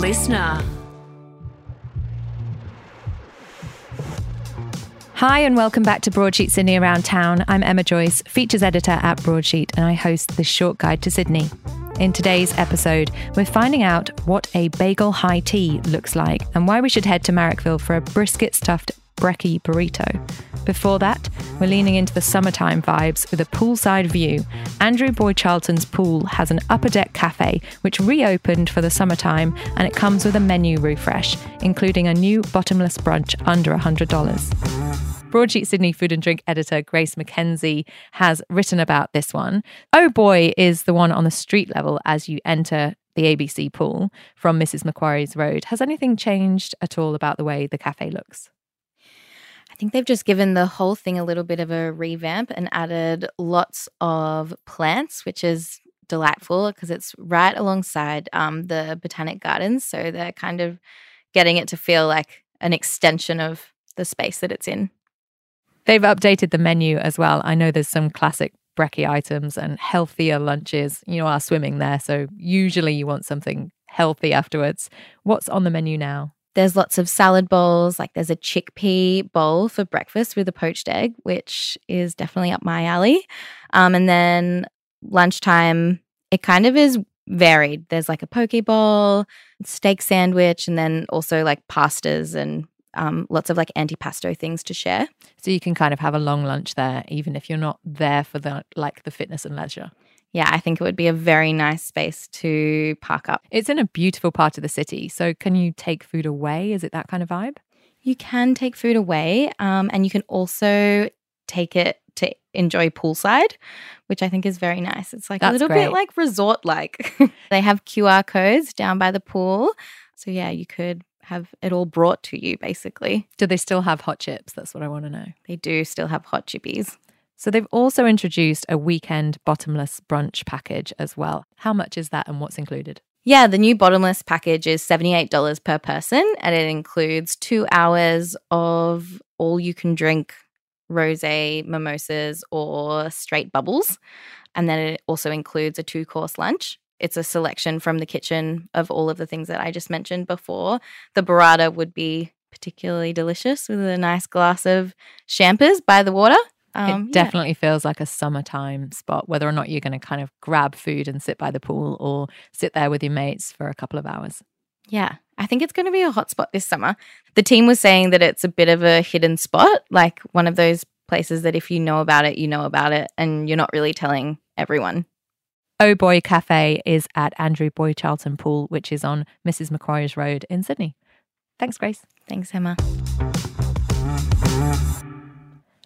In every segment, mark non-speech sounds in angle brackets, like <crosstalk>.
listener. Hi, and welcome back to Broadsheet Sydney Around Town. I'm Emma Joyce, features editor at Broadsheet, and I host the short guide to Sydney. In today's episode, we're finding out what a bagel high tea looks like and why we should head to Marrickville for a brisket stuffed brekkie burrito. Before that, we're leaning into the summertime vibes with a poolside view. Andrew Boy Charlton's pool has an upper deck cafe which reopened for the summertime and it comes with a menu refresh, including a new bottomless brunch under $100. Broadsheet Sydney food and drink editor Grace McKenzie has written about this one. Oh boy is the one on the street level as you enter the ABC pool from Mrs. Macquarie's Road. Has anything changed at all about the way the cafe looks? Think they've just given the whole thing a little bit of a revamp and added lots of plants, which is delightful because it's right alongside um, the botanic gardens. So they're kind of getting it to feel like an extension of the space that it's in. They've updated the menu as well. I know there's some classic brekkie items and healthier lunches. You are swimming there, so usually you want something healthy afterwards. What's on the menu now? There's lots of salad bowls, like there's a chickpea bowl for breakfast with a poached egg, which is definitely up my alley. Um, and then lunchtime, it kind of is varied. There's like a poke bowl, steak sandwich, and then also like pastas and um, lots of like antipasto things to share. So you can kind of have a long lunch there, even if you're not there for the like the fitness and leisure. Yeah, I think it would be a very nice space to park up. It's in a beautiful part of the city. So can you take food away? Is it that kind of vibe? You can take food away, um, and you can also take it to enjoy poolside, which I think is very nice. It's like That's a little great. bit like resort like. <laughs> they have QR codes down by the pool. So yeah, you could have it all brought to you, basically. Do they still have hot chips? That's what I want to know. They do still have hot chippies. So they've also introduced a weekend bottomless brunch package as well. How much is that and what's included? Yeah, the new bottomless package is $78 per person and it includes two hours of all you can drink rose, mimosas, or straight bubbles. And then it also includes a two course lunch it's a selection from the kitchen of all of the things that I just mentioned before. The burrata would be particularly delicious with a nice glass of champers by the water. Um, it definitely yeah. feels like a summertime spot, whether or not you're going to kind of grab food and sit by the pool or sit there with your mates for a couple of hours. Yeah, I think it's going to be a hot spot this summer. The team was saying that it's a bit of a hidden spot, like one of those places that if you know about it, you know about it, and you're not really telling everyone. Oh Boy Cafe is at Andrew Boy Charlton Pool, which is on Mrs. Macquarie's Road in Sydney. Thanks, Grace. Thanks, Emma.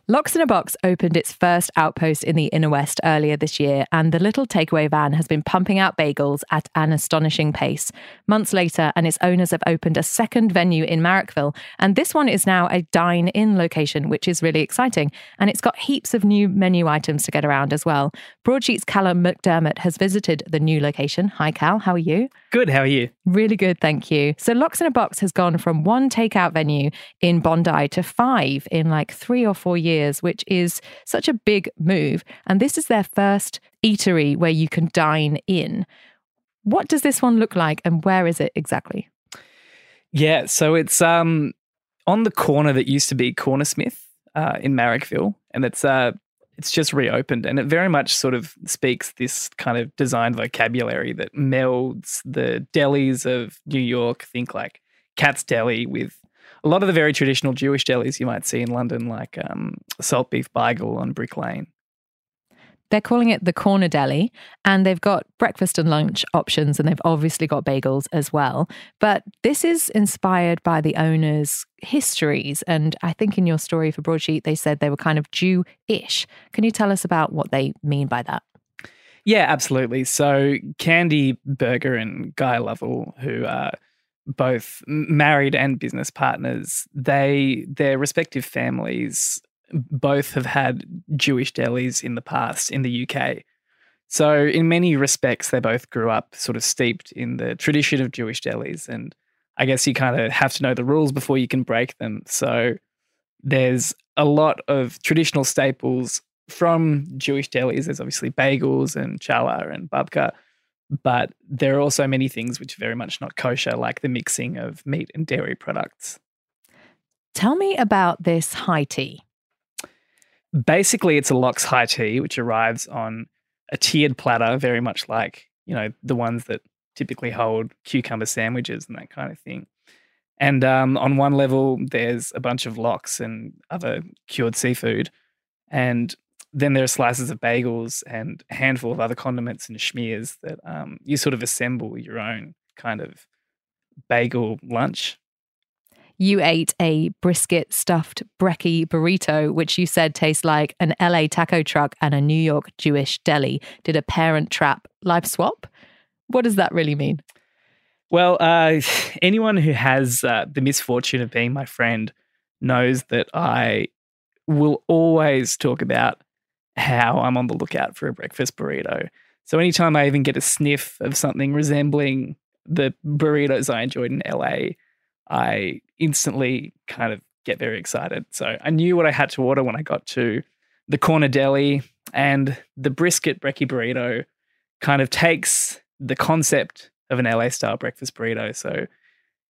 Lox in a Box opened its first outpost in the inner west earlier this year, and the little takeaway van has been pumping out bagels at an astonishing pace. Months later, and its owners have opened a second venue in Marrickville, and this one is now a dine in location, which is really exciting. And it's got heaps of new menu items to get around as well. Broadsheet's Callum McDermott has visited the new location. Hi, Cal, how are you? Good, how are you? Really good, thank you. So, Lox in a Box has gone from one takeout venue in Bondi to five in like three or four years years, which is such a big move. And this is their first eatery where you can dine in. What does this one look like and where is it exactly? Yeah, so it's um on the corner that used to be Cornersmith uh, in Marrickville, and it's uh it's just reopened, and it very much sort of speaks this kind of design vocabulary that melds the delis of New York. Think like Katz's Deli with a lot of the very traditional Jewish delis you might see in London, like um, salt beef bagel on Brick Lane. They're calling it the Corner Deli, and they've got breakfast and lunch options, and they've obviously got bagels as well. But this is inspired by the owners' histories. And I think in your story for Broadsheet, they said they were kind of Jew-ish. Can you tell us about what they mean by that? Yeah, absolutely. So Candy Berger and Guy Lovell, who are both married and business partners, they their respective families both have had Jewish delis in the past in the UK. So in many respects, they both grew up sort of steeped in the tradition of Jewish delis, and I guess you kind of have to know the rules before you can break them. So there's a lot of traditional staples from Jewish delis. There's obviously bagels and challah and babka, But there are also many things which are very much not kosher, like the mixing of meat and dairy products. Tell me about this high tea. Basically, it's a lox high tea, which arrives on a tiered platter, very much like, you know, the ones that typically hold cucumber sandwiches and that kind of thing. And um, on one level, there's a bunch of lox and other cured seafood. And then there are slices of bagels and a handful of other condiments and schmears that um, you sort of assemble your own kind of bagel lunch. You ate a brisket stuffed brekkie burrito, which you said tastes like an LA taco truck and a New York Jewish deli. Did a parent trap life swap? What does that really mean? Well, uh, <sighs> anyone who has uh, the misfortune of being my friend knows that I will always talk about how I'm on the lookout for a breakfast burrito. So anytime I even get a sniff of something resembling the burritos I enjoyed in LA, I instantly kind of get very excited. So I knew what I had to order when I got to the corner deli, and the brisket brekkie burrito kind of takes the concept of an LA style breakfast burrito. So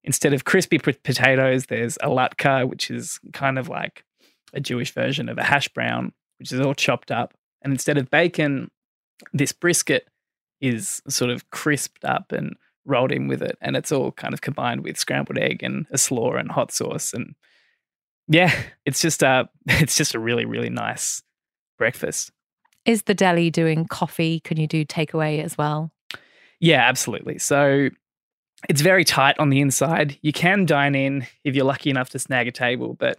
instead of crispy p- potatoes, there's a latke, which is kind of like a Jewish version of a hash brown, which is all chopped up. And instead of bacon, this brisket is sort of crisped up and rolled in with it. And it's all kind of combined with scrambled egg and a slaw and hot sauce. And yeah, <laughs> it's just uh, a <laughs> it's just a really, really nice breakfast. Is the deli doing coffee? Can you do takeaway as well? Yeah, absolutely. So it's very tight on the inside. You can dine in if you're lucky enough to snag a table, but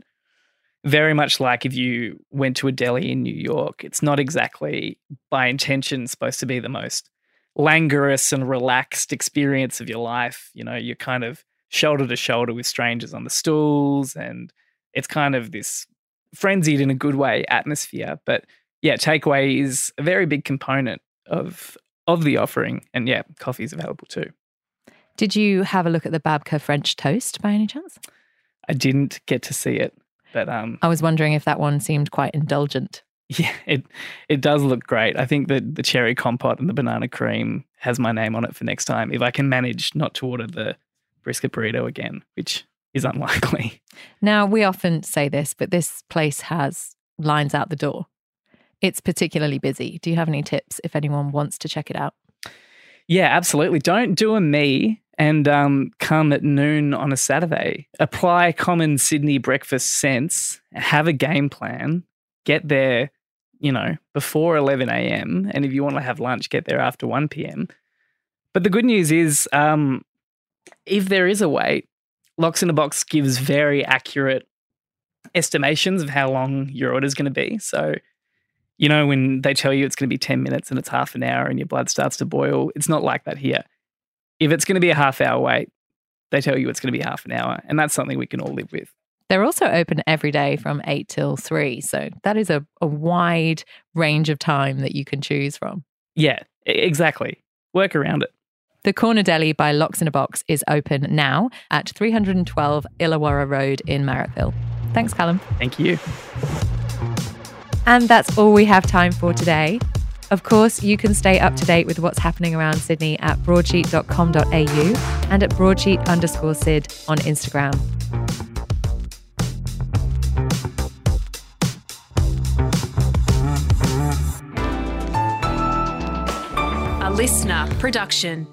very much like if you went to a deli in New York, it's not exactly by intention supposed to be the most languorous and relaxed experience of your life. You know, you're kind of shoulder to shoulder with strangers on the stools, and it's kind of this frenzied in a good way atmosphere. But yeah, takeaway is a very big component of of the offering, and yeah, coffee is available too. Did you have a look at the Babka French toast by any chance? I didn't get to see it, but um, I was wondering if that one seemed quite indulgent. <laughs> Yeah, it it does look great. I think that the cherry compote and the banana cream has my name on it for next time if I can manage not to order the brisket burrito again, which is unlikely. <laughs> Now, we often say this, but this place has lines out the door. It's particularly busy. Do you have any tips if anyone wants to check it out? Yeah, absolutely. Don't do a me and um, come at noon on a Saturday. Apply common Sydney breakfast sense, have a game plan, get there, you know, before 11 a.m. And if you want to have lunch, get there after 1 p.m. But the good news is, um, if there is a wait, Lox in a Box gives very accurate estimations of how long your order is going to be. So, you know, when they tell you it's going to be 10 minutes and it's half an hour and your blood starts to boil, it's not like that here. If it's going to be a half hour wait, they tell you it's going to be half an hour. And that's something we can all live with. They're also open every day from 8 till 3. So that is a, a wide range of time that you can choose from. Yeah, exactly. Work around it. The Corner Deli by Lox in a Box is open now at 312 Illawarra Road in Marrickville. Thanks, Callum. Thank you. And that's all we have time for today. Of course, you can stay up to date with what's happening around Sydney at broadsheet.com.au and at broadsheet underscore Sid on Instagram. A listener production.